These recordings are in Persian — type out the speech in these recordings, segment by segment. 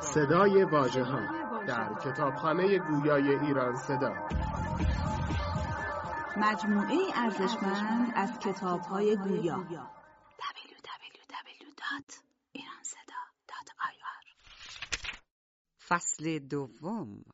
صدای واژه ها در کتابخانه گویای ایران صدا. مجموعه ارزشمند از کتاب های گویا www.iranseda.ir فصل دوم.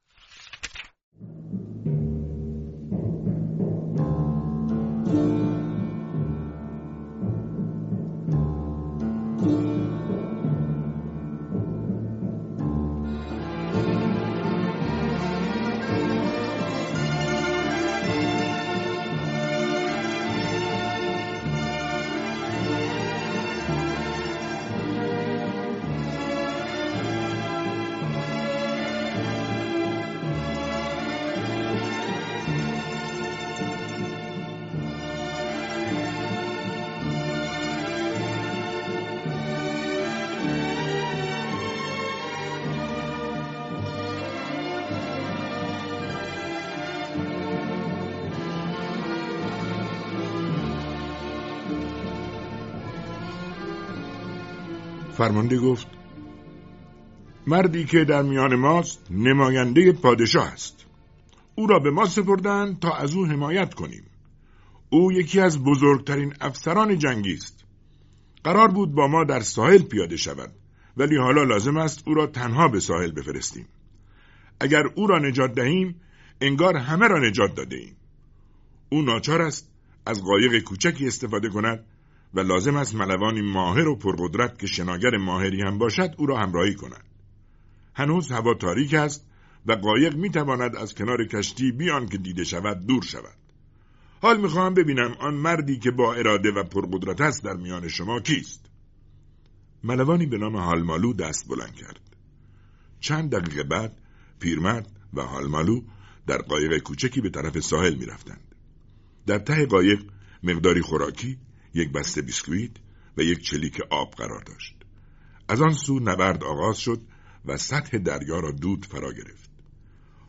فرمانده گفت مردی که در میان ماست نماینده پادشاه است. او را به ما سپردند تا از او حمایت کنیم. او یکی از بزرگترین افسران جنگی است. قرار بود با ما در ساحل پیاده شود ولی حالا لازم است او را تنها به ساحل بفرستیم. اگر او را نجات دهیم انگار همه را نجات داده ایم او ناچار است از قایق کوچکی استفاده کند و لازم است ملوانی ماهر و پرقدرت که شناگر ماهری هم باشد او را همراهی کند. هنوز هوا تاریک است و قایق می تواند از کنار کشتی بیان که دیده شود دور شود. حال می‌خواهم ببینم آن مردی که با اراده و پرقدرت است در میان شما کیست؟ ملوانی به نام هالمالو دست بلند کرد. چند دقیقه بعد پیرمرد و هالمالو در قایق کوچکی به طرف ساحل می‌رفتند. در ته قایق مقداری خوراکی یک بسته بیسکویت و یک چلیک آب قرار داشت. از آن سو نبرد آغاز شد و سطح دریا را دود فرا گرفت.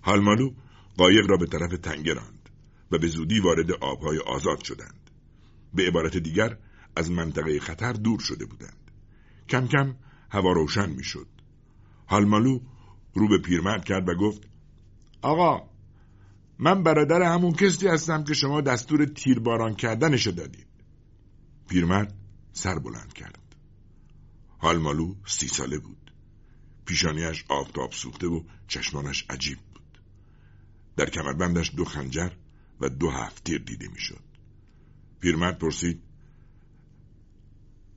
هالمالو قایق را به طرف تنگه راند و به زودی وارد آبهای آزاد شدند. به عبارت دیگر از منطقه خطر دور شده بودند. کم کم هوا روشن می‌شد. هالمالو رو به پیرمرد کرد و گفت آقا من برادر همون کسی هستم که شما دستور تیرباران کردنشو دادید. پیرمرد سر بلند کرد. هالمالو سی ساله بود. پیشانیش آفتاب سوخته و چشمانش عجیب بود. در کمربندش دو خنجر و دو هفت تیر دیده می‌شد. پیرمرد پرسید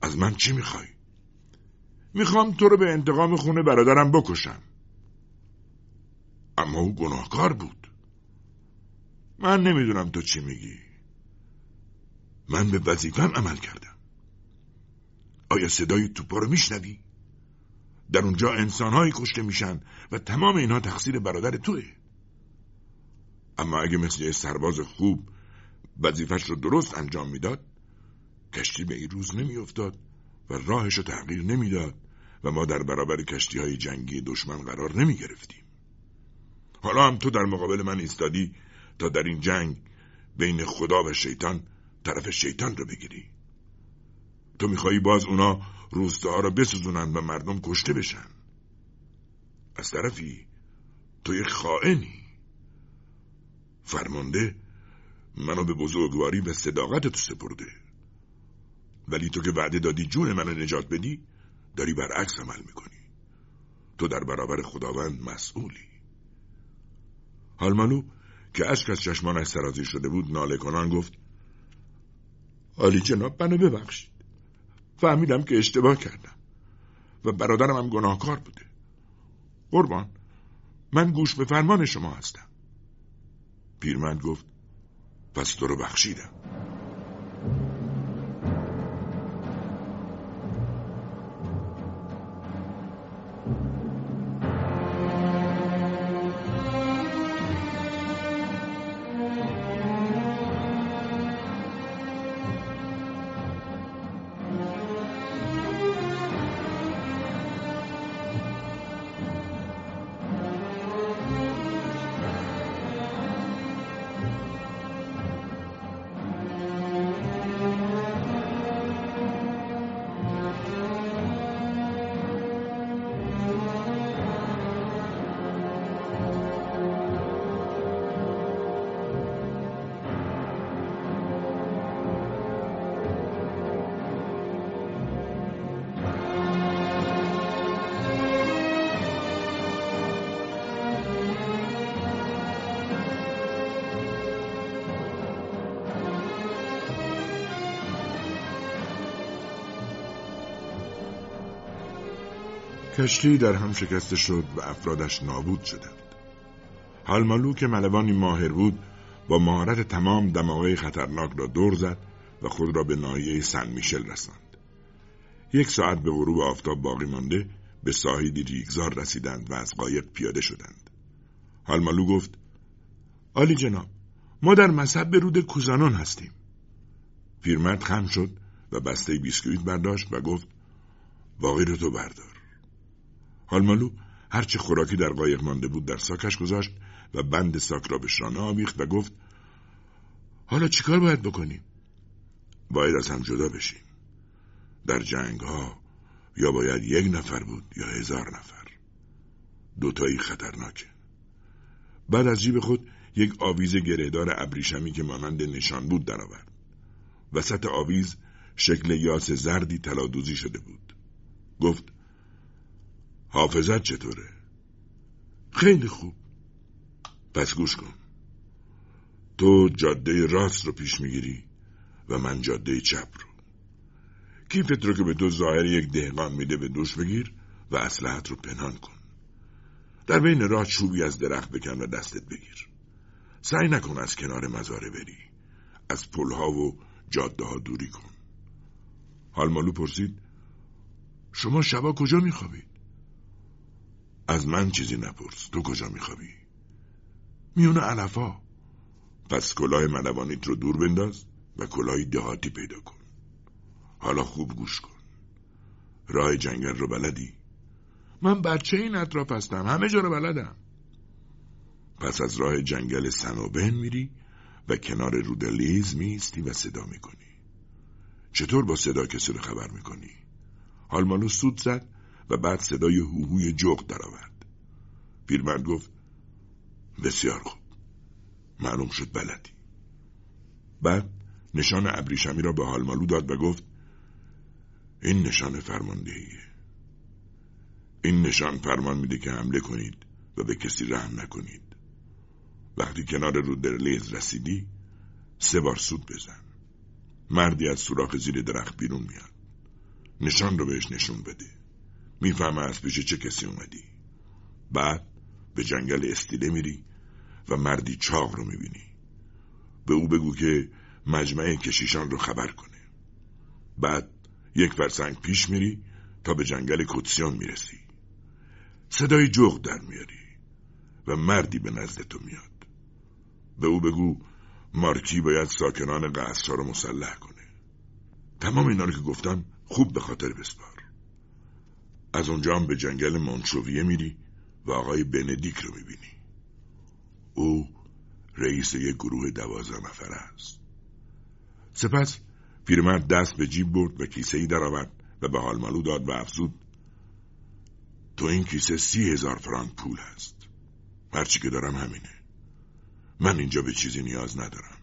از من چی می‌خوای؟ می‌خوام تو رو به انتقام خونه برادرم بکشم. اما او گناهکار بود. من نمی‌دونم تو چی میگی. من به وظیفم عمل کردم آیا صدای توپا رو میشنوی؟ در اونجا انسانهایی کشته میشن و تمام اینها تقصیر برادر توه اما اگه مثل سرباز خوب وظیفش رو درست انجام می‌داد کشتی به این روز نمیافتاد و راهش رو تغییر نمی‌داد و ما در برابر کشتی های جنگی دشمن قرار نمی گرفتیم. حالا هم تو در مقابل من ایستادی تا در این جنگ بین خدا و شیطان طرف شیطان رو بگیری. تو میخوایی باز اونا روستاها رو بسوزونن و مردم کشته بشن. از طرفی تو یک خائنی. فرمانده منو به بزرگواری و صداقت تو سپرده. ولی تو که وعده دادی جون منو نجات بدی داری برعکس عمل می‌کنی. تو در برابر خداوند مسئولی. هالمانو که اشک از چشمانش سرازی شده بود ناله کنان گفت عالی جناب منو ببخشید. فهمیدم که اشتباه کردم. و برادرم هم گناهکار بوده. قربان من گوش به فرمان شما هستم. پیرمرد گفت پس تو رو بخشیدم. کشتی در هم شکسته شد و افرادش نابود شدند. حالمالو که ملوانی ماهر بود با مهارت تمام دماغه خطرناک را دور زد و خود را به ناحیه سن میشل رساند. یک ساعت به غروب آفتاب باقی مانده به ساحلی ریگزار رسیدند و از قایق پیاده شدند. حالمالو گفت آلی جناب ما در مذهب رود کوزانون هستیم. پیرمرد خم شد و بسته بیسکویت برداشت و گفت باقی رو تو بردار. حالمالو هرچه خوراکی در قایق مانده بود در ساکش گذاشت و بند ساک را به شانه آویخت و گفت حالا چیکار باید بکنیم؟ باید از هم جدا بشیم. در جنگ ها یا باید یک نفر بود یا هزار نفر. دوتایی خطرناکه. بعد از جیب خود یک آویز گرهدار ابریشمی که مانند نشان بود درآورد. وسط آویز شکل یاس زردی تلادوزی شده بود. گفت حافظت چطوره؟ خیلی خوب. پس گوش کن. تو جاده راست رو پیش می‌گیری و من جاده چپ رو. کیفت رو که به تو ظاهر یک دهقان میده به دوش بگیر و اسلحت رو پنهان کن. در بین راه چوبی از درخت بکن و دستت بگیر. سعی نکن از کنار مزاره بری. از پلها و جاده ها دوری کن. حالمالو پرسید شما شبا کجا میخوابید؟ از من چیزی نپرس. تو کجا میخوابی؟ میون علفا. پس کلاه ملوانیت رو دور بنداز و کلاهی دهاتی پیدا کن. حالا خوب گوش کن. راه جنگل رو بلدی؟ من بچه این اطراف هستم همه جا رو بلدم. پس از راه جنگل سنوبن میری و کنار رود لیز میستی و صدا می‌کنی. چطور با صدا کسی رو خبر می‌کنی؟ حالمالو سود زد و بعد صدای هوهوی جغ درآورد. پیرمرد گفت بسیار خوب. معلوم شد بلدی. بعد نشان ابریشمی را به حالمالو داد و گفت این نشان فرماندهیه. این نشان فرمان میده که حمله کنید و به کسی رحم نکنید. وقتی کنار رودرلیز رسیدی سه بار سود بزن. مردی از سوراخ زیر درخت بیرون میاد. نشان رو بهش نشون بده. می‌فهمه از پیش چه کسی اومدی. بعد به جنگل استیله میری و مردی چاق رو می‌بینی. به او بگو که مجمع کشیشان رو خبر کنه. بعد یک فرسنگ پیش میری تا به جنگل کتسیان می‌رسی. صدای جغ در میاری و مردی به نزد تو میاد. به او بگو مارکی باید ساکنان قصر رو مسلح کنه. تمام اینا رو که گفتم خوب به خاطر بسپار. از اونجا هم به جنگل مونچوویه میری و آقای بندیک رو می‌بینی. او رئیس یک گروه دوازده نفره است. سپس پیرمرد دست به جیب برد و کیسه ای درآورد و به حالمالو داد و افزود تو این کیسه سی هزار فرانک پول است. هرچی که دارم همینه. من اینجا به چیزی نیاز ندارم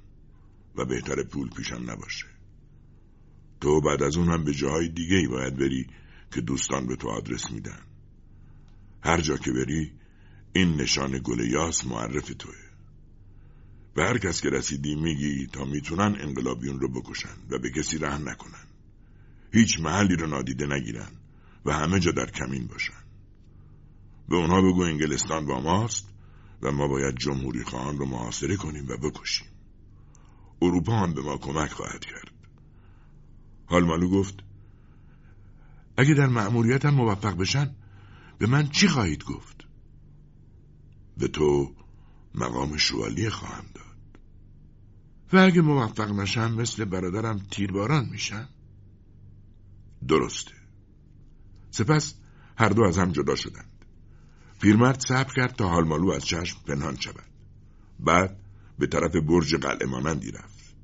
و بهتر پول پیشم نباشه. تو بعد از اون هم به جاهای دیگه ای باید بری که دوستان به تو آدرس میدن. هر جا که بری این نشان گل یاس معرف توه. به هر کس که رسیدی میگی تا می‌تونن انقلابیون رو بکشن و به کسی رحم نکنن. هیچ محلی رو نادیده نگیرن و همه جا در کمین باشن. به اونها بگو انگلستان با ماست و ما باید جمهوری خواهان رو محاصره کنیم و بکشیم. اروپا هم به ما کمک خواهد کرد. حالمالو گفت اگه در مأموریتم موفق بشن به من چی خواهید گفت؟ به تو مقام شوالیه خواهم داد. و اگه موفق نشم مثل برادرم تیرباران میشن درسته. سپس هر دو از هم جدا شدند. پیرمرد صبر کرد تا حالمالو از چشم پنهان شود. بعد به طرف برج قلعه مانندی رفت.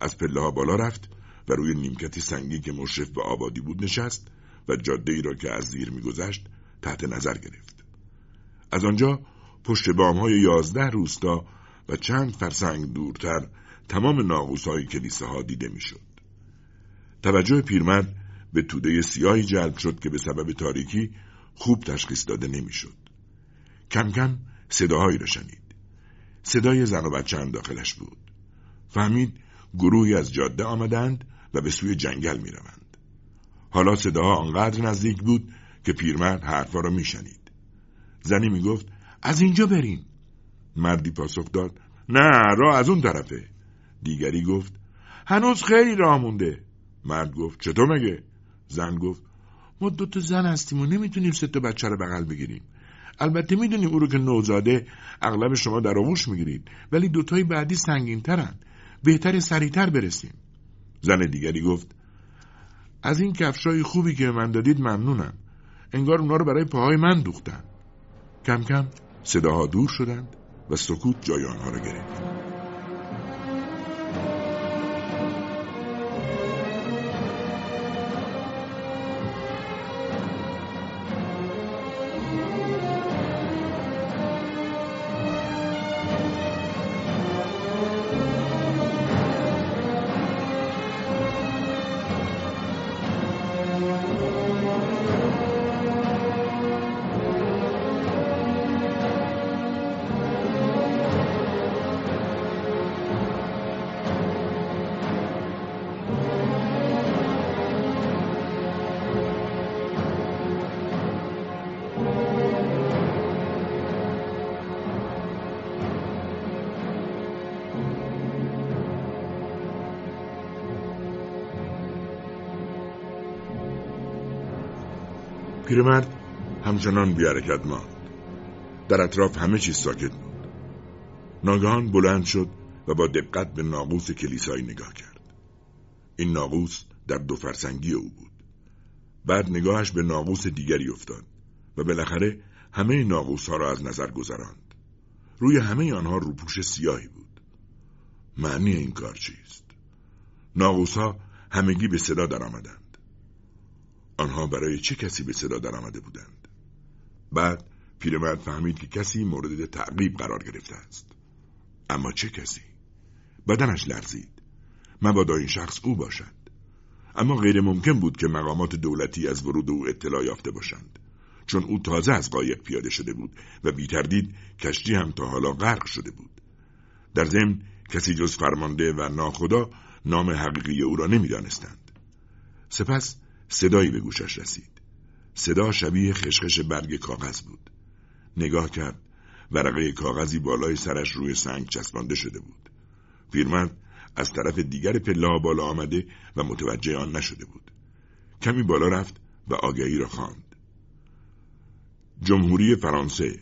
از پله ها بالا رفت و روی نیمکتی سنگی که مشرف به آبادی بود نشست و جاده ای را که از زیر میگذشت تحت نظر گرفت. از آنجا پشت بام های یازده روستا و چند فرسنگ دورتر تمام ناغوس های کلیسه ها دیده می‌شد. توجه پیرمرد به توده سیاهی جلب شد که به سبب تاریکی خوب تشخیص داده نمی‌شد. کم کم صداهایی را شنید. صدای زن و بچه داخلش بود. فهمید گروهی از جاده آمدند و به سوی جنگل می روند. حالا صداها آنقدر نزدیک بود که پیرمرد حرفا را میشنید. زنی می‌گفت از اینجا بریم مردی پاسخ داد نه راه از اون طرفه. دیگری گفت هنوز خیلی راه مونده. مرد گفت چطور مگه؟ زن گفت ما دو تا زن هستیم و نمی‌تونیم سه تا بچه رو بغل بگیریم. البته می‌دونیم او رو که نوزاده اغلب شما در آغوش می‌گیرید ولی دوتای بعدی سنگین ترن بهتر سریعتر برسیم. زن دیگری گفت از این کفشای خوبی که من دادید ممنونم. انگار اونا رو برای پاهای من دوختن. کم کم صداها دور شدند و سکوت جای آنها را گرفت پیرمرد همچنان بیارکت ماند. در اطراف همه چیز ساکت بود. ناگهان بلند شد و با دقت به ناقوس کلیسایی نگاه کرد. این ناقوس در دو فرسنگی او بود. بعد نگاهش به ناقوس دیگری افتاد و بالاخره همه ناقوس ها را از نظر گذراند. روی همه آنها روپوش سیاهی بود. معنی این کار چیست؟ ناقوس ها همگی به صدا درآمدند. آنها برای چه کسی به صدا درآمده بودند؟ بعد پیرمرد فهمید که کسی مورد تعقیب قرار گرفته است. اما چه کسی؟ بدنش لرزید. مبادا این شخص او باشد. اما غیر ممکن بود که مقامات دولتی از ورود او اطلاع یافته باشند. چون او تازه از قایق پیاده شده بود و بی تردید کشتی هم تا حالا غرق شده بود. در ضمن کسی جز فرمانده و ناخدا نام حقیقی او را نمی‌دانستند. سپس صدایی به گوشش رسید. صدا شبیه خشخش برگ کاغذ بود. نگاه کرد. ورقه کاغذی بالای سرش روی سنگ چسبانده شده بود. پیرمرد از طرف دیگر پله بالا آمده و متوجه آن نشده بود. کمی بالا رفت و آگهی را خواند. جمهوری فرانسه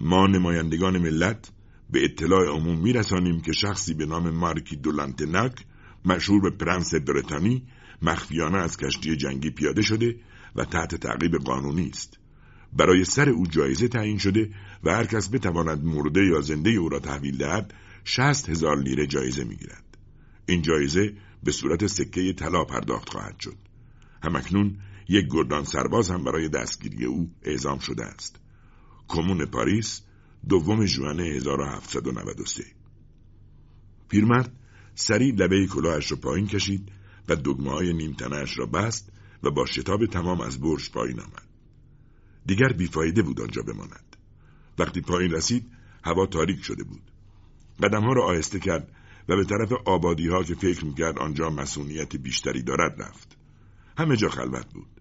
ما نمایندگان ملت به اطلاع عموم میرسانیم که شخصی به نام مارکی دولانتناک مشهور به پرنس برتانی مخفیانه از کشتی جنگی پیاده شده و تحت تعقیب قانونی است. برای سر او جایزه تعیین شده و هر کس بتواند مرده یا زنده او را تحویل دهد شست هزار لیره جایزه می‌گیرد. این جایزه به صورت سکه طلا پرداخت خواهد شد. همکنون یک گردان سرباز هم برای دستگیری او اعزام شده است. کمون پاریس دوم ژوئن 1793 پیرمرد سریع لبه کلاهش را پایین کشید دگمه های نیمتنش را بست و با شتاب تمام از برج پایین آمد. دیگر بیفایده بود آنجا بماند. وقتی پایین رسید هوا تاریک شده بود. ها را آهسته کرد و به طرف آبادی ها که فکر می‌کرد آنجا مسئولیت بیشتری دارد رفت. همه جا خلوت بود.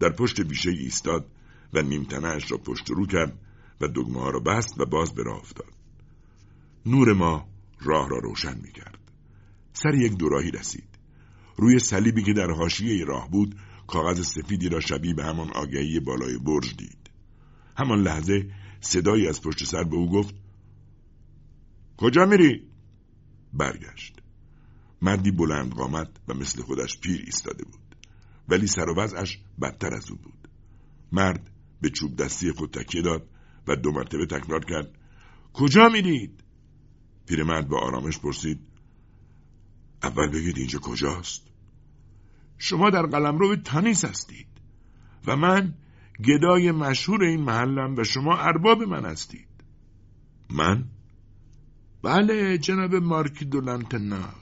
در پشت بیشه ایستاد و نیمتنهاش را پشت رو کرد و دگمه ها را بست و باز به راه افتاد. نور ما راه را روشن می‌کرد. سر یک دوراهی رسید. روی صلیبی که در حاشیه راه بود کاغذ سفیدی را شبیه به همان آگهی بالای برج دید همان لحظه صدایی از پشت سر به او گفت کجا میری؟ برگشت مردی بلند قامت و مثل خودش پیر ایستاده بود ولی سر و وضعش بدتر از او بود مرد به چوب دستی خود تکیه داد و دو مرتبه تکرار کرد کجا میرید؟ پیرمرد با آرامش پرسید اول بگید اینجا کجاست؟ شما در قلمرو تانیس هستید و من گدای مشهور این محلم و شما ارباب من هستید من؟ بله جناب مارکی دولنتناک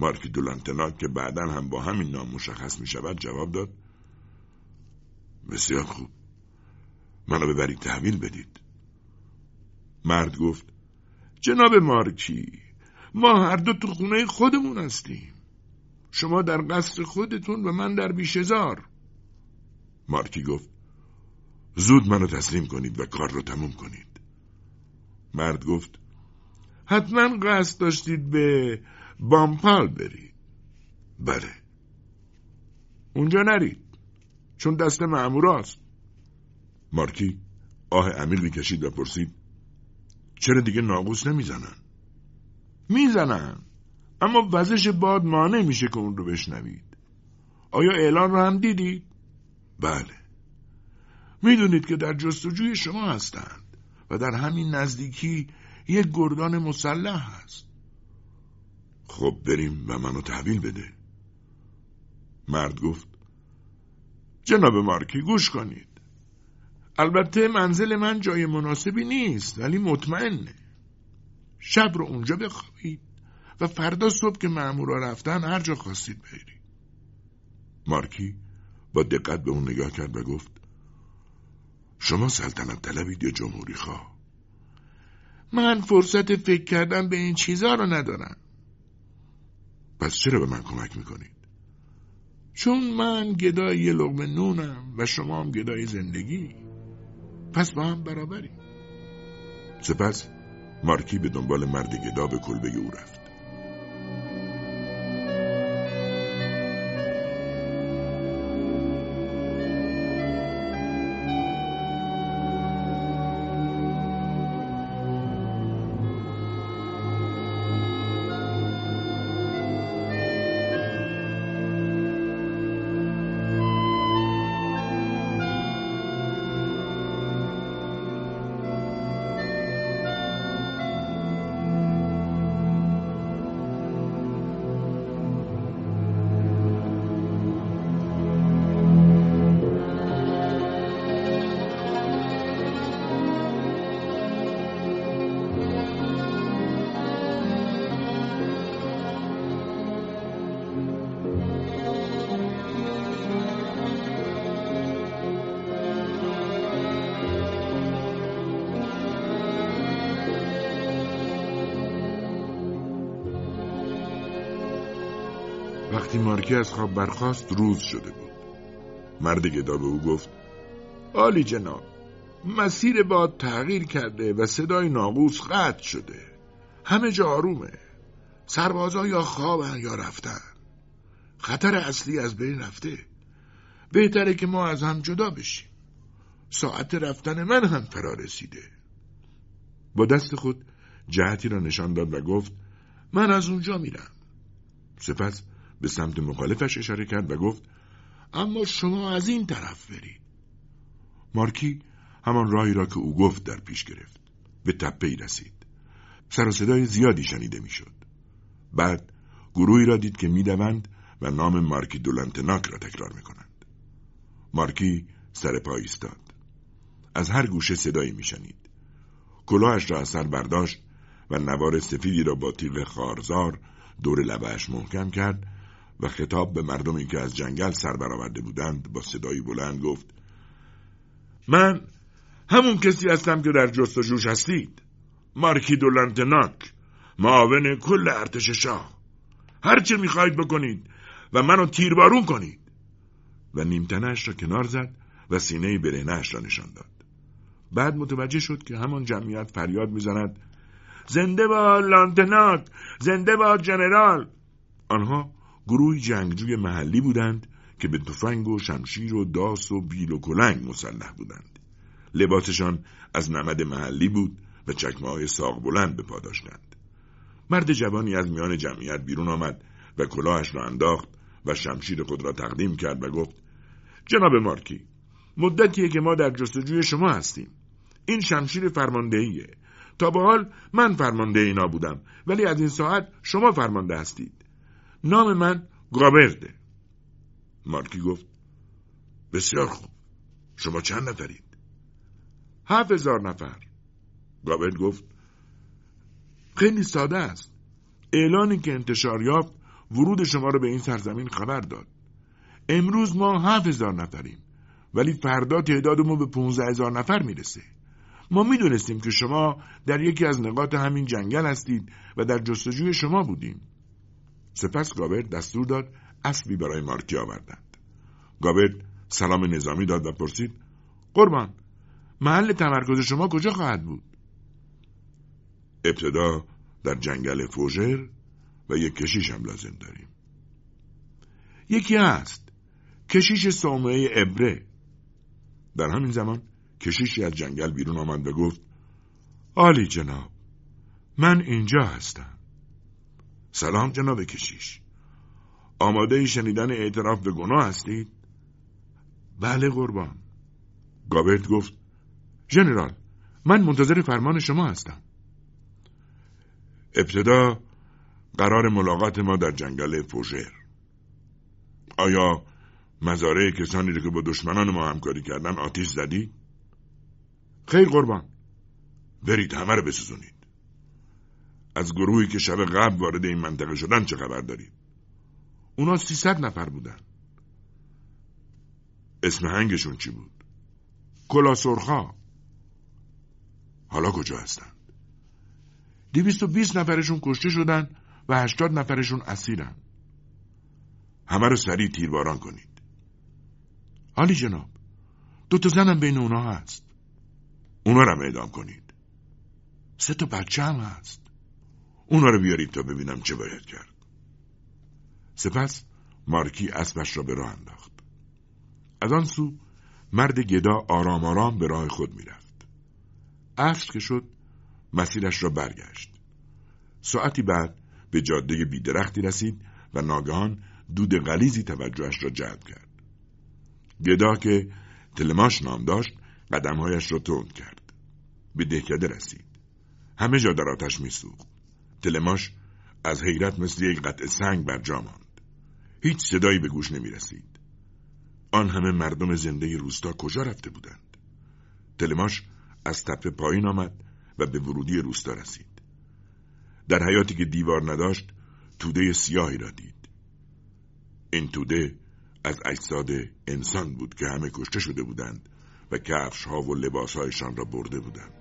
مارکی دولنتناک که بعدا هم با همین نام مشخص می شود جواب داد بسیار خوب منو ببرید تحویل بدید مرد گفت جناب مارکی ما هر دو تو خونه خودمون هستیم. شما در قصر خودتون و من در بیشزار مارکی گفت زود منو تسلیم کنید و کار رو تموم کنید. مرد گفت حتما قصد داشتید به بامپال برید. بله. اونجا نرید چون دست معموراست مارکی آه عمیقی کشید و پرسید چرا دیگه ناقوس نمی‌زنن؟ می‌زنن. اما وزش باد مانع میشه که اون رو بشنوید. آیا اعلان رو هم دیدید؟ بله. می‌دونید که در جستجوی شما هستند و در همین نزدیکی یک گردان مسلح هست. خب بریم و منو تحویل بده. مرد گفت جناب مارکی گوش کنید. البته منزل من جای مناسبی نیست ولی مطمئنه. شب رو اونجا بخوابید و فردا صبح که مأمورا رفتن هر جا خواستید برید مارکی با دقت به اون نگاه کرد و گفت شما سلطنت طلبید یا جمهوری خواه؟ من فرصت فکر کردن به این چیزها رو ندارم. پس چرا به من کمک می‌کنید؟ چون من گدای یه لغمه نونم و شما هم گدای زندگی. پس با هم برابری سپس مارکی به دنبال مرد گدا به کلبه او رفت. وقتی مارکی از خواب برخاست روز شده بود. مرد گدا به او گفت آلی جناب مسیر باد تغییر کرده و صدای ناقوس قطع شده. همه جا آرومه. سربازا یا خوابن یا رفتن. خطر اصلی از بین رفته. بهتره که ما از هم جدا بشیم. ساعت رفتن من هم فرا رسیده. با دست خود جهتی را نشان داد و گفت من از اونجا میرم. سپس به سمت مخالفش اشاره کرد و گفت اما شما از این طرف برید. مارکی همان راهی را که او گفت در پیش گرفت. به تپه ای رسید. سر و صدای زیادی شنیده می‌شد. بعد گروهی را دید که می‌دوند و نام مارکی دولنتناک را تکرار می‌کنند. مارکی سر پا ایستاد. از هر گوشه صدایی میشنید. کلاهش را از سر برداشت و نوار سفیدی را با تیغ خارزار دور لبهش محکم کرد و خطاب به مردمی که از جنگل سر برآورده بودند با صدایی بلند گفت من همون کسی هستم که در جستجوش هستید مارکی دولنتناک معاون کل ارتش شاه. هر چه می‌خواهید بکنید و منو تیربارون کنید. و نیمتنش را کنار زد و سینه برهنهاش را نشان داد. بعد متوجه شد که همان جمعیت فریاد می‌زند زنده با لانتناک زنده با جنرال. آنها گروهی جنگجوی محلی بودند که به تفنگ و شمشیر و داس و بیل و کلنگ مسلح بودند. لباسشان از نمد محلی بود و چکمه های ساق بلند به پا داشتند. مرد جوانی از میان جمعیت بیرون آمد و کلاهش را انداخت و شمشیر خود را تقدیم کرد و گفت جناب مارکی مدتیه که ما در جستجوی شما هستیم. این شمشیر فرماندهیه. تا به حال من فرمانده اینا بودم ولی از این ساعت شما فرمانده هستید. نام من گابرده. مارکی گفت بسیار خوب. شما چند نفرید؟ هفت هزار نفر. گابرد گفت خیلی ساده است. اعلانی که انتشار یافت ورود شما را به این سرزمین خبر داد. امروز ما هفت هزار نفریم ولی فردا تعدادمون به پونزه هزار نفر می‌رسه. ما می‌دونستیم که شما در یکی از نقاط همین جنگل هستید و در جستجوی شما بودیم. سپس گابرد دستور داد اسبی برای مارکی آوردند. گابرد سلام نظامی داد و پرسید قربان محل تمرکز شما کجا خواهد بود؟ ابتدا در جنگل فوژر و یک کشیش هم لازم داریم. یکی هست کشیش سومه ابره. در همین زمان کشیشی از جنگل بیرون آمد و گفت عالی جناب من اینجا هستم. سلام جناب کشیش. آماده شنیدن اعتراف به گناه هستید؟ بله قربان. گابرت گفت ژنرال من منتظر فرمان شما هستم. ابتدا قرار ملاقات ما در جنگل فوژر. آیا مزارع کسانی رو که با دشمنان ما همکاری کردن آتیش زدی؟ خیر قربان. برید همه رو بسوزونید. از گروهی که شب قبل وارد این منطقه شدن چه خبر دارید؟ اونا سیصد نفر بودن. اسم هنگشون چی بود؟ کلا سرخا حالا کجا هستند؟ دیویست و بیست نفرشون کشته شدن و هشتاد نفرشون اسیرن. همه رو سریع تیرباران کنید. حالی جناب دو تا زنم بین اونا هست. اونا رو اعدام کنید. سه تا بچه هم هست. اونا رو بیارید تا ببینم چه باید کرد. سپس مارکی اسبش را به راه انداخت. از آن سو مرد گدا آرام آرام به راه خود می‌رفت. عصر که شد مسیرش را برگشت. ساعتی بعد به جاده بیدرختی رسید و ناگهان دود غلیزی توجهش را جلب کرد. گدا که تلماش نام داشت قدمهایش را تند کرد. به دهکده رسید. همه جا در آتش میسوخت. تلماش از حیرت مثل یک قطع سنگ بر جا ماند. هیچ صدایی به گوش نمی رسید آن همه مردم زنده روستا کجا رفته بودند؟ تلماش از تپه پایین آمد و به ورودی روستا رسید. در حیاتی که دیوار نداشت توده سیاهی را دید. این توده از اجساد انسان بود که همه کشته شده بودند و کفش ها و لباس هایشان را برده بودند.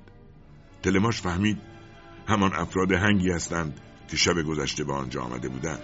تلماش فهمید همان افراد هنگی هستند که شب گذشته به آنجا آمده بودند.